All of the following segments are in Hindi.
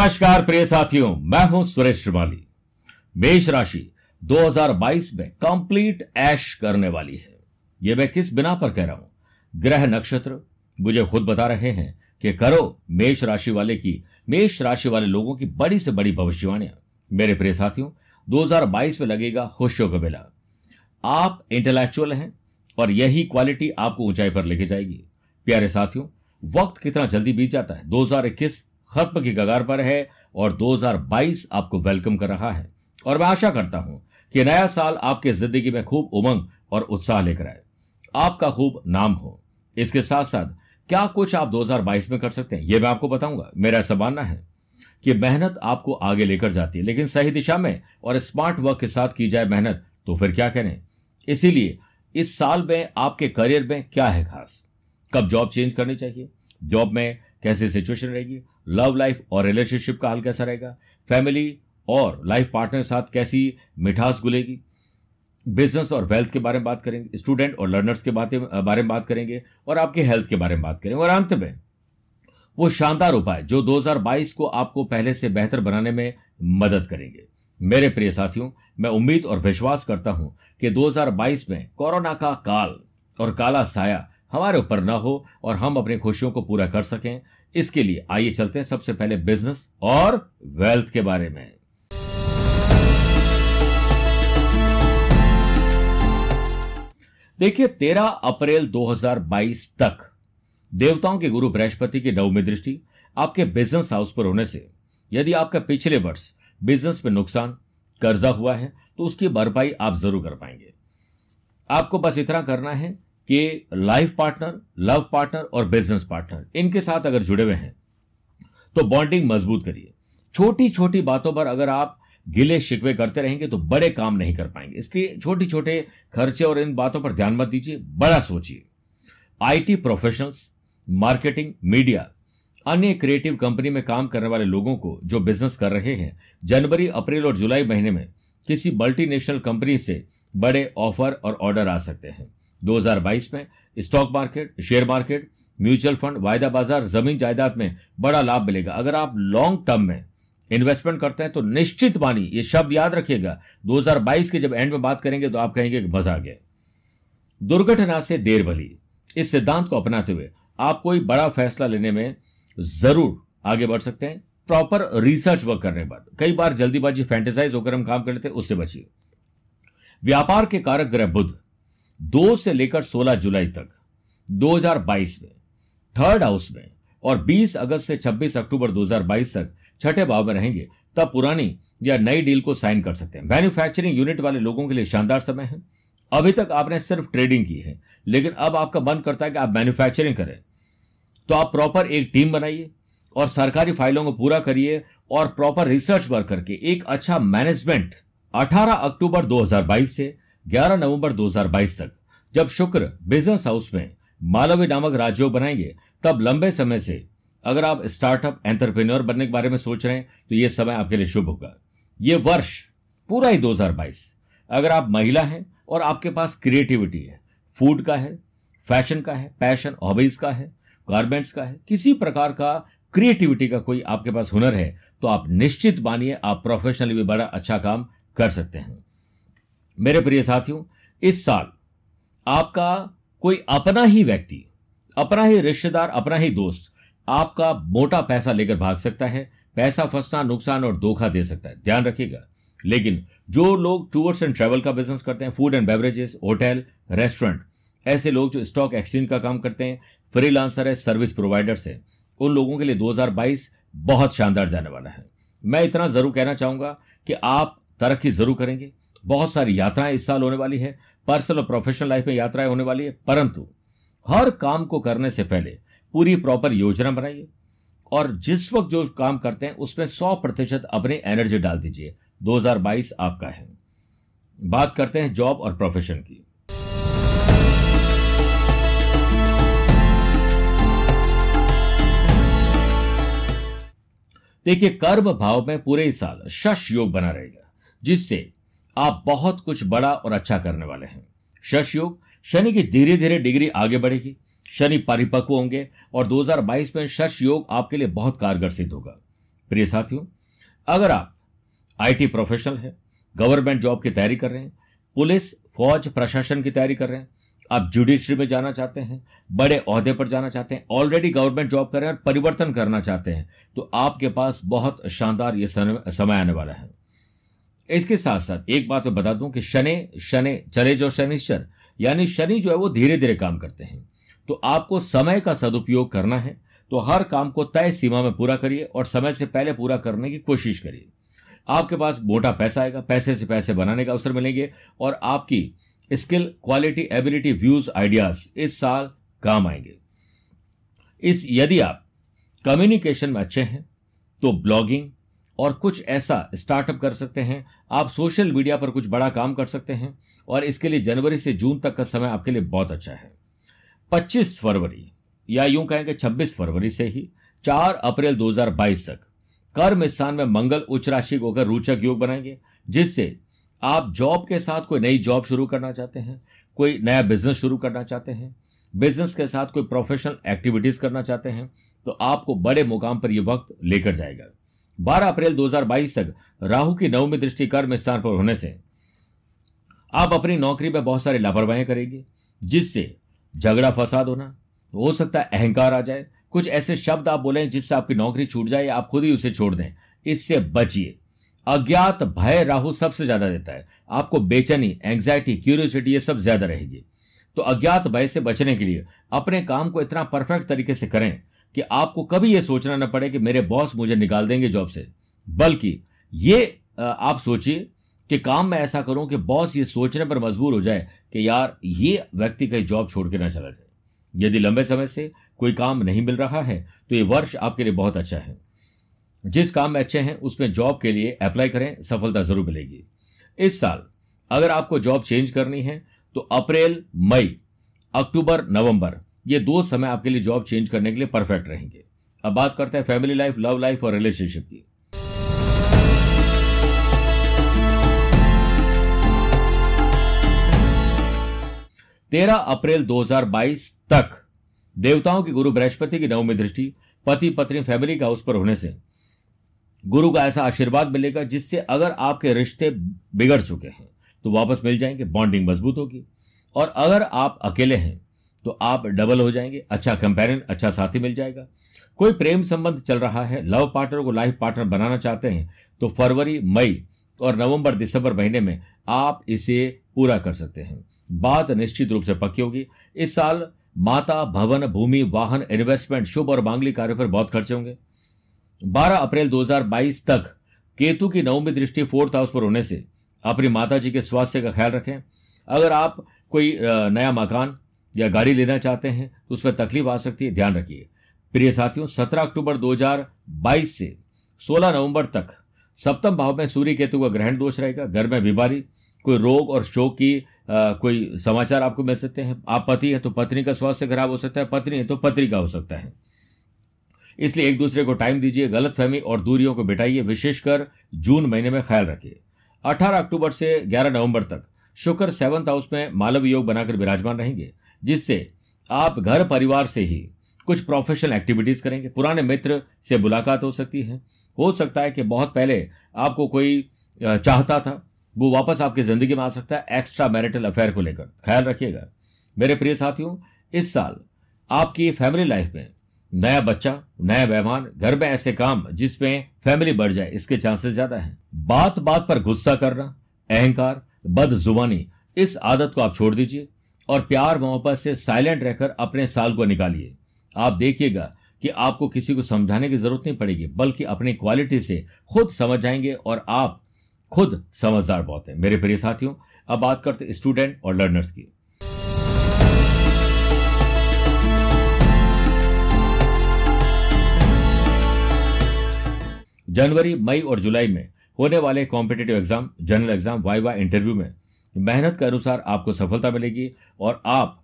नमस्कार, प्रिय साथियों। मैं हूँ सुरेश श्रिवाली मेष राशि 2022 में कंप्लीट ऐश करने वाली है। यह मैं किस बिना पर कह रहा हूँ? ग्रह नक्षत्र, मुझे खुद बता रहे हैं कि करो मेष राशि वाले की, मेष राशि वाले लोगों की बड़ी से बड़ी भविष्यवाणियाँ। मेरे प्रिय साथियों 2022 में लगेगा खुशियों का बेला। आप इंटेलेक्चुअल हैं और यही क्वालिटी आपको ऊंचाई पर लेके जाएगी। प्यारे साथियों, वक्त कितना जल्दी बीत जाता है? 2021 खत्म की कगार पर है और 2022 आपको वेलकम कर रहा है। और मैं आशा करता हूँ कि नया साल आपके ज़िंदगी में खूब उमंग और उत्साह लेकर आए। आपका खूब नाम हो। इसके साथ साथ क्या कुछ आप 2022 में कर सकते हैं? यह मैं आपको बताऊँगा। मेरा ऐसा मानना है कि मेहनत आपको आगे लेकर जाती है, लेकिन सही दिशा में और स्मार्ट वर्क के साथ की जाए मेहनत तो फिर क्या करें? इसीलिए इस साल में आपके करियर में क्या है खास? कब जॉब चेंज करनी चाहिए? जॉब में कैसी सिचुएशन रहेगी? लव लाइफ और रिलेशनशिप का हाल कैसा रहेगा? फैमिली और लाइफ पार्टनर के साथ कैसी मिठास गुलेगी? बिज़नेस और वेल्थ के बारे में बात करेंगे। स्टूडेंट और लर्नर्स के बातें, बारे में बात करेंगे और आपके हेल्थ के बारे में बात करेंगे। और अंत में, वो शानदार उपाय जो 2022 को आपको पहले से बेहतर बनाने में मदद करेंगे। मेरे प्रिय साथियों, मैं उम्मीद और विश्वास करता हूँ कि 2022 में कोरोना का काल और काला साया हमारे ऊपर न हो और हम अपनी खुशियों को पूरा कर सकें। इसके लिए आइए चलते हैं सबसे पहले बिज़नेस और वेल्थ के बारे में। देखिए 13 अप्रैल 2022 तक देवताओं के गुरु बृहस्पति की नवमी दृष्टि आपके बिज़नेस हाउस पर होने से, यदि आपका पिछले वर्ष बिज़नेस में नुकसान कर्जा हुआ है तो उसकी भरपाई आप ज़रूर कर पाएँगे। आपको बस इतना करना है कि लाइफ पार्टनर लव पार्टनर और बिज़नेस पार्टनर इनके साथ अगर जुड़े हुए हैं तो बॉन्डिंग मज़बूत करिए। छोटी छोटी बातों पर अगर आप गिले शिकवे करते रहेंगे तो बड़े काम नहीं कर पाएँगे। इसलिए छोटे छोटे खर्चे और इन बातों पर ध्यान मत दीजिए, बड़ा सोचिए। आईटी प्रोफेशनल्स मार्केटिंग मीडिया अन्य क्रिएटिव कंपनी में काम करने वाले लोगों को जो बिज़नेस कर रहे हैं, जनवरी, अप्रैल और जुलाई महीने में किसी मल्टीनेशनल कंपनी से बड़े ऑफ़र और ऑर्डर आ सकते हैं। 2022 में stock market, share market, mutual fund, वायदा बाज़ार, ज़मीन जायदाद में बड़ा लाभ मिलेगा। अगर आप लॉन्ग टर्म में इन्वेस्टमेंट करते हैं तो निश्चित मानी ये शब्द याद रखिएगा 2022 के जब एंड में बात करेंगे तो आप कहेंगे कि मज़ा आ गया। दुर्घटना से देर भली। इस सिद्धांत को अपनाते हुए आप कोई बड़ा फैसला लेने में ज़रूर आगे बढ़ सकते हैं। प्रॉपर रिसर्च वर्क करने बाद। कई बार जल्दीबाजी फैंटेसाइज होकर हम काम कर लेते हैं, उससे बचिए। व्यापार के कारक ग्रह बुद्ध दो से लेकर 16 जुलाई तक 2022 में, थर्ड हाउस में, और 20 अगस्त से 26 अक्टूबर 2022 तक छठे भाव में रहेंगे, तब पुरानी या नई डील को साइन कर सकते हैं। मैन्युफैक्चरिंग यूनिट वाले लोगों के लिए शानदार समय है। अभी तक आपने सिर्फ़ ट्रेडिंग की है, लेकिन अब आपका मन करता है कि आप मैन्युफैक्चरिंग करें। तो आप प्रॉपर एक टीम बनाइए और सरकारी फाइलों को पूरा करिए और प्रॉपर रिसर्च वर्क करके एक अच्छा मैनेजमेंट 18 अक्टूबर 2022 से 11 नवंबर 2022 तक। जब शुक्र बिज़नेस हाउस में मालवी नामक राजयोग बनाएँगे, तब लंबे समय से अगर आप स्टार्टअप एंटरप्रेन्योर बनने के बारे में सोच रहे हैं तो यह समय आपके लिए शुभ होगा। ये वर्ष पूरा ही 2022 अगर आप महिला हैं और आपके पास क्रिएटिविटी है फ़ूड का है फ़ैशन का है पैशन हॉबीज का है गारमेंट्स का है, किसी प्रकार का क्रिएटिविटी का कोई आपके पास हुनर है तो आप निश्चित मानिए आप प्रोफेशनली भी बड़ा अच्छा काम कर सकते हैं। मेरे प्रिय साथियों, इस साल आपका कोई अपना ही व्यक्ति, अपना ही रिश्तेदार, अपना ही दोस्त, आपका मोटा पैसा लेकर भाग सकता है, पैसा फंसना, नुकसान और धोखा दे सकता है। ध्यान रखिएगा। लेकिन जो लोग टूर्स एंड ट्रेवल का बिज़नेस करते हैं food and beverages hotel restaurant ऐसे लोग जो स्टॉक एक्सचेंज का काम करते हैं फ्रीलांसर है सर्विस प्रोवाइडर्स है, उन लोगों के लिए 2022 बहुत शानदार जाने वाला है। मैं इतना ज़रूर कहना चाहूँगा कि आप तरक्की ज़रूर करेंगे बहुत सारी यात्राएँ इस साल होने वाली है। पर्सनल और प्रोफेशनल लाइफ में यात्राएँ होने वाली है। परंतु हर काम को करने से पहले पूरी प्रॉपर योजना बनाइए। और जिस वक्त जो काम करते हैं, उसमें 100 प्रतिशत अपनी एनर्जी डाल दीजिए। 2022 आपका है। बात करते हैं जॉब और प्रोफेशन की। देखिए, कर्म भाव में पूरे साल शश योग बना रहेगा, जिससे आप बहुत कुछ बड़ा और अच्छा करने वाले हैं। शश योग, शनि की धीरे धीरे डिग्री आगे बढ़ेगी। शनि परिपक्व होंगे और 2022 में शश योग आपके लिए बहुत कारगर सिद्ध होगा। प्रिय साथियों, अगर आप आईटी प्रोफेशनल हैं, गवर्नमेंट जॉब की तैयारी कर रहे हैं, पुलिस, फौज, प्रशासन की तैयारी कर रहे हैं, आप जुडिशरी में जाना चाहते हैं, बड़े अहदे पर जाना चाहते हैं ऑलरेडी गवर्नमेंट जॉब कर रहे हैं और परिवर्तन करना चाहते हैं तो आपके पास बहुत शानदार ये समय आने वाला है। इसके साथ साथ एक बात मैं बता दूँ कि शनि शनि चले जो शनिश्चर यानी शनि जो है वो धीरे धीरे काम करते हैं। तो आपको समय का सदुपयोग करना है तो हर काम को तय सीमा में पूरा करिए और समय से पहले पूरा करने की कोशिश करिए। आपके पास मोटा पैसा आएगा, पैसे से पैसे बनाने का अवसर मिलेंगे और आपकी skill, quality, ability, views, ideas इस साल काम आएँगे। इस, यदि आप कम्युनिकेशन में अच्छे हैं तो ब्लॉगिंग और कुछ ऐसा स्टार्टअप कर सकते हैं। आप सोशल मीडिया पर कुछ बड़ा काम कर सकते हैं और इसके लिए जनवरी से जून तक का समय आपके लिए बहुत अच्छा है। 25 फरवरी या यूँ कहेंगे 26 फरवरी से ही 4 अप्रैल 2022 तक कर्म स्थान में मंगल उच्च राशि को होकर रोचक योग बनाएँगे, जिससे आप जॉब के साथ कोई नई जॉब शुरू करना चाहते हैं, कोई नया बिज़नेस शुरू करना चाहते हैं बिज़नेस के साथ कोई प्रोफेशनल एक्टिविटीज़ करना चाहते हैं तो आपको बड़े मुकाम पर यह वक्त लेकर जाएगा। 12 अप्रैल 2022 तक राहु की नवमी दृष्टि कर्म स्थान पर होने से आप अपनी नौकरी में बहुत सारी लापरवाही करेंगे, जिससे झगड़ा फसाद होना, हो सकता है अहंकार आ जाए। कुछ ऐसे शब्द आप बोले जिससे आपकी नौकरी छूट जाए या आप खुद ही उसे छोड़ दें। इससे बचिए। अज्ञात भय राहु सबसे ज़्यादा देता है। आपको बेचैनी एंग्जाइटी क्यूरियोसिटी ये सब ज़्यादा रहेगी। तो अज्ञात भय से बचने के लिए अपने काम को इतना परफेक्ट तरीके से करें कि आपको कभी यह सोचना न पड़े कि मेरे बॉस मुझे निकाल देंगे जॉब से। बल्कि ये आप सोचिए कि काम में ऐसा करूँ कि बॉस ये सोचने पर मजबूर हो जाए कि यार, ये व्यक्ति कहीं जॉब छोड़ के ना चला जाए। यदि लंबे समय से कोई काम नहीं मिल रहा है तो ये वर्ष आपके लिए बहुत अच्छा है। जिस काम में अच्छे हैं, उसमें जॉब के लिए अप्लाई करें, सफलता ज़रूर मिलेगी। इस साल अगर आपको जॉब चेंज करनी है तो अप्रैल, मई, अक्टूबर, नवंबर ये दो समय आपके लिए जॉब चेंज करने के लिए परफेक्ट रहेंगे। अब बात करते हैं फैमिली लाइफ लव लाइफ और रिलेशनशिप की। तेरह अप्रैल 2022 तक देवताओं की गुरु बृहस्पति की नवमी दृष्टि, पति पत्नी फैमिली का उस पर होने से गुरु का ऐसा आशीर्वाद मिलेगा जिससे अगर आपके रिश्ते बिगड़ चुके हैं तो वापस मिल जाएँगे बॉन्डिंग मज़बूत होगी। और अगर आप अकेले हैं तो आप डबल हो जाएँगे। अच्छा कंपेरियन अच्छा साथी मिल जाएगा। कोई प्रेम संबंध चल रहा है लव पार्टनर को लाइफ पार्टनर बनाना चाहते हैं तो फरवरी, मई और नवंबर, दिसंबर महीने में आप इसे पूरा कर सकते हैं। बात निश्चित रूप से पक्की होगी। इस साल माता, भवन, भूमि, वाहन इन्वेस्टमेंट शुभ और मांगलिक कार्यों पर बहुत खर्चे होंगे। 12 अप्रैल 2022 तक केतु की नवमी दृष्टि फोर्थ हाउस पर होने से अपनी माता जी के स्वास्थ्य का ख्याल रखें। अगर आप कोई नया मकान या गाड़ी लेना चाहते हैं तो उसमें तकलीफ़ आ सकती है ध्यान रखिए। प्रिय साथियों 17 अक्टूबर 2022 से 16 नवंबर तक सप्तम भाव में सूर्य केतु का ग्रहण दोष रहेगा घर में बीमारी कोई रोग और शोक की आ, कोई समाचार आपको मिल सकते हैं। आप पति हैं तो पत्नी का स्वास्थ्य खराब हो सकता है पत्नी है तो पत्नी का हो सकता है। इसलिए एक दूसरे को टाइम दीजिए गलत फहमी और दूरियों को बिठाइए विशेषकर जून महीने में ख्याल रखिए। 18 अक्टूबर से 11 नवंबर तक शुक्र सेवंथ हाउस में मालव योग बनाकर विराजमान रहेंगे। जिससे आप घर परिवार से ही कुछ प्रोफेशनल एक्टिविटीज़ करेंगे। पुराने मित्र से मुलाकात हो सकती है। हो सकता है कि बहुत पहले आपको कोई चाहता था, वो वापस आपकी ज़िंदगी में आ सकता है एक्स्ट्रा मैरिटल अफेयर को लेकर। ख्याल रखिएगा। मेरे प्रिय साथियों, इस साल आपकी फैमिली लाइफ में नया बच्चा, नया मेहमान, घर में ऐसे काम जिसमें फैमिली बढ़ जाए, इसके चांसेस ज़्यादा हैं। बात बात पर गुस्सा करना, अहंकार, बदजुबानी, इस आदत को आप छोड़ दीजिए। और प्यार मोहब्बत से साइलेंट रहकर अपने साल को निकालिए। आप देखिएगा कि आपको किसी को समझाने की ज़रूरत नहीं पड़ेगी, बल्कि अपनी क्वालिटी से खुद समझ जाएँगे और आप खुद समझदार बहुत है। मेरे प्रिय साथियों, अब बात करते स्टूडेंट और लर्नर्स की। जनवरी, मई और जुलाई में होने वाले competitive exam general exam viva interview में मेहनत के अनुसार आपको सफलता मिलेगी और आप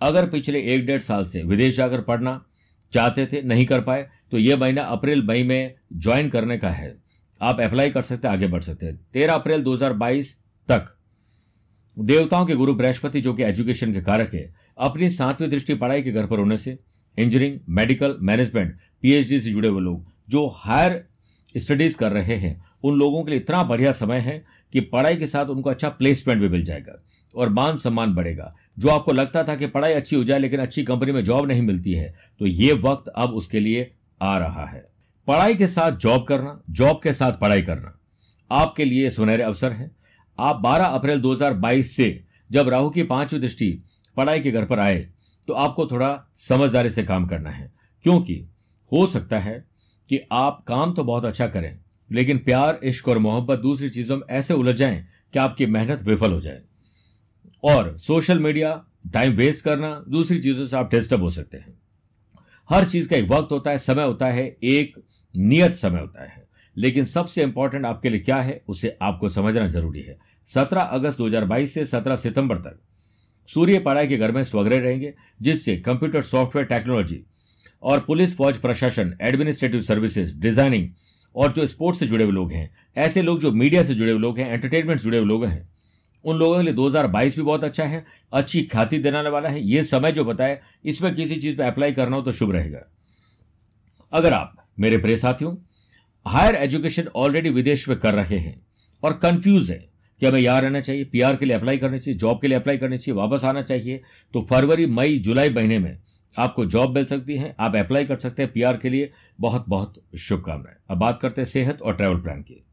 अगर पिछले एक डेढ़ साल से विदेश जाकर पढ़ना चाहते थे, नहीं कर पाए तो यह महीना अप्रैल, मई में ज्वाइन करने का है। आप अप्लाई कर सकते हैं, आगे बढ़ सकते हैं। तेरह अप्रैल 2022 तक देवताओं के गुरु बृहस्पति, जो कि एजुकेशन के कारक है, अपनी सातवीं दृष्टि पढ़ाई के घर पर होने से इंजीनियरिंग मेडिकल मैनेजमेंट पीएचडी से जुड़े हुए लोग, जो हायर स्टडीज़ कर रहे हैं, उन लोगों के लिए इतना बढ़िया समय है कि पढ़ाई के साथ उनको अच्छा प्लेसमेंट भी मिल जाएगा और मान सम्मान बढ़ेगा। जो आपको लगता था कि पढ़ाई अच्छी हो जाए लेकिन अच्छी कंपनी में जॉब नहीं मिलती है तो ये वक्त अब उसके लिए आ रहा है। पढ़ाई के साथ जॉब करना जॉब के साथ पढ़ाई करना, आपके लिए सुनहरे अवसर है। आप 12 अप्रैल 2022 से जब राहु की पांचवी दृष्टि पढ़ाई के घर पर आए तो आपको थोड़ा समझदारी से काम करना है। क्योंकि हो सकता है कि आप काम तो बहुत अच्छा करें लेकिन प्यार, इश्क और मोहब्बत दूसरी चीज़ों में ऐसे उलझ जाएँ कि आपकी मेहनत विफल हो जाए। और सोशल मीडिया टाइम वेस्ट करना दूसरी चीज़ों से आप डिस्टर्ब हो सकते हैं। हर चीज़ का एक वक्त होता है, समय होता है, एक नियत समय होता है। लेकिन सबसे इंपॉर्टेंट आपके लिए क्या है, उसे आपको समझना ज़रूरी है। 17 अगस्त 2022 से 17 सितंबर तक सूर्य पढ़ाई के घर में स्वग्रह रहेंगे, जिससे कंप्यूटर सॉफ्टवेयर टेक्नोलॉजी और पुलिस, फौज, प्रशासन एडमिनिस्ट्रेटिव सर्विसेज़ डिज़ाइनिंग और जो स्पोर्ट्स से जुड़े हुए लोग हैं, ऐसे लोग जो मीडिया से जुड़े हुए लोग हैं एंटरटेनमेंट से जुड़े हुए लोग हैं, उन लोगों के लिए 2022 भी बहुत अच्छा है, अच्छी ख्याति देने वाला है। ये समय जो बताए इसमें किसी चीज़ पे अप्लाई करना हो तो शुभ रहेगा। अगर आप मेरे प्रिय साथियों हायर एजुकेशन ऑलरेडी विदेश में कर रहे हैं और कंफ्यूज है कि हमें यहाँ रहना चाहिए पीआर के लिए अप्लाई करनी चाहिए जॉब के लिए अप्लाई करनी चाहिए, वापस आना चाहिए तो फरवरी, मई, जुलाई महीने में आपको जॉब मिल सकती है, आप अप्लाई कर सकते हैं पीआर के लिए। बहुत बहुत शुभकामनाएँ। अब बात करते हैं सेहत और ट्रैवल प्लान की।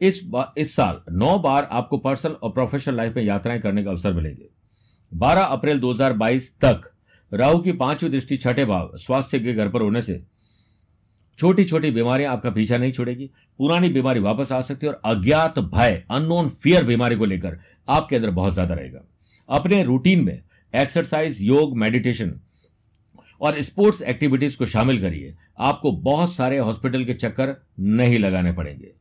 इस इस साल नौ बार आपको पर्सनल और प्रोफेशनल लाइफ में यात्राएँ करने का अवसर मिलेंगे। 12 अप्रैल 2022 तक राहु की पांचवी दृष्टि, छठे भाव, स्वास्थ्य के घर पर होने से छोटी छोटी बीमारियाँ आपका पीछा नहीं छोड़ेगी। पुरानी बीमारी वापस आ सकती है और अज्ञात भय अननोन फियर बीमारी को लेकर आपके अंदर बहुत ज़्यादा रहेगा। अपने रूटीन में एक्सरसाइज योग मेडिटेशन और स्पोर्ट्स एक्टिविटीज़ को शामिल करिए। आपको बहुत सारे हॉस्पिटल के चक्कर नहीं लगाने पड़ेंगे।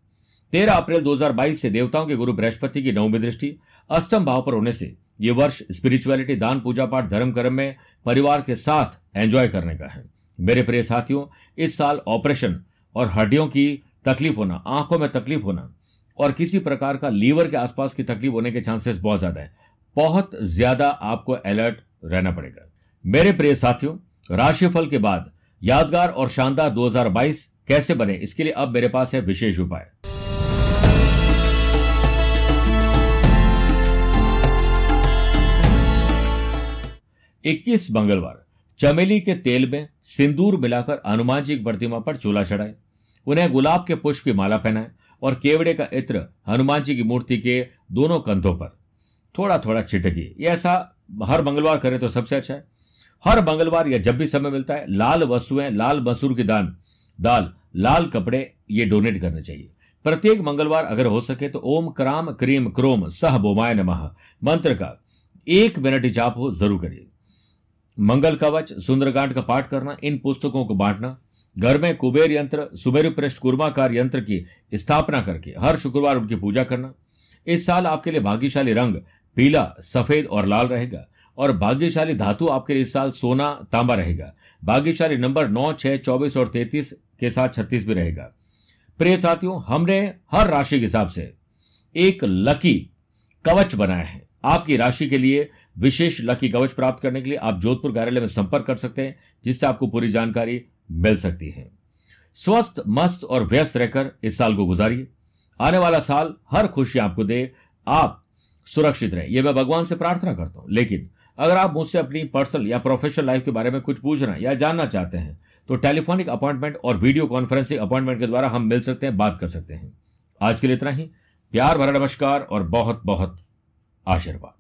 तेरह अप्रैल 2022 से देवताओं के गुरु बृहस्पति की नवमी दृष्टि, अष्टम भाव पर होने से यह वर्ष स्पिरिचुअलिटी दान, पूजा पाठ, धर्म, कर्म में परिवार के साथ एंजॉय करने का है। मेरे प्रिय साथियों, इस साल ऑपरेशन और हड्डियों की तकलीफ़ होना, आँखों में तकलीफ़ होना और किसी प्रकार का लीवर के आसपास की तकलीफ़ होने के चांसेस बहुत ज़्यादा है। बहुत ज़्यादा आपको अलर्ट रहना पड़ेगा। मेरे प्रिय साथियों, राशिफल के बाद यादगार और शानदार 2022 कैसे बने, इसके लिए अब मेरे पास है विशेष उपाय। 21 मंगलवार, चमेली के तेल में सिंदूर मिलाकर हनुमान जी की प्रतिमा पर चूल्हा चढ़ाए। उन्हें गुलाब के पुष्प की माला पहनाए और केवड़े का इत्र हनुमान जी की मूर्ति के दोनों कंधों पर। थोड़ा थोड़ा छिटकिए ये ऐसा हर मंगलवार करें तो सबसे अच्छा है। हर मंगलवार या जब भी समय मिलता है, लाल वस्तुएँ, लाल मसूर की दान, दाल, लाल कपड़े ये डोनेट करने चाहिए। प्रत्येक मंगलवार अगर हो सके तो ओम क्राम क्रीम क्रोम सह बोमाय नमः। मंत्र का, एक मिनट जाप हो, ज़रूर करिए। मंगल कवच सुंदरकांड का पाठ करना, इन पुस्तकों को बांटना। घर में कुबेर यंत्र, सुमेरु पृष्ठ कुर्माकार यंत्र की स्थापना करके हर शुक्रवार उनकी पूजा करना। इस साल आपके लिए भाग्यशाली रंग पीला, सफ़ेद और लाल रहेगा और भाग्यशाली धातु आपके इस साल सोना तांबा रहेगा। भाग्यशाली नंबर नौ, छह, चौबीस और तैतीस के साथ छत्तीस भी रहेगा। प्रिय साथियों, हमने हर राशि के हिसाब से एक लकी कवच बनाया है। आपकी राशि के लिए विशेष लकी कवच प्राप्त करने के लिए आप जोधपुर कार्यालय में संपर्क कर सकते हैं, जिससे आपको पूरी जानकारी मिल सकती है। स्वस्थ, मस्त और व्यस्त रहकर इस साल को गुजारिए। आने वाला साल हर खुशी आपको दे। आप सुरक्षित रहें। यह मैं भगवान से प्रार्थना करता हूँ। लेकिन अगर आप मुझसे अपनी पर्सनल या प्रोफेशनल लाइफ के बारे में कुछ पूछना या जानना चाहते हैं तो टेलीफोनिक अपॉइंटमेंट और वीडियो कॉन्फ्रेंसिंग अपॉइंटमेंट के द्वारा हम मिल सकते हैं, बात कर सकते हैं। आज के लिए इतना ही। प्यार भरा नमस्कार और बहुत बहुत आशीर्वाद।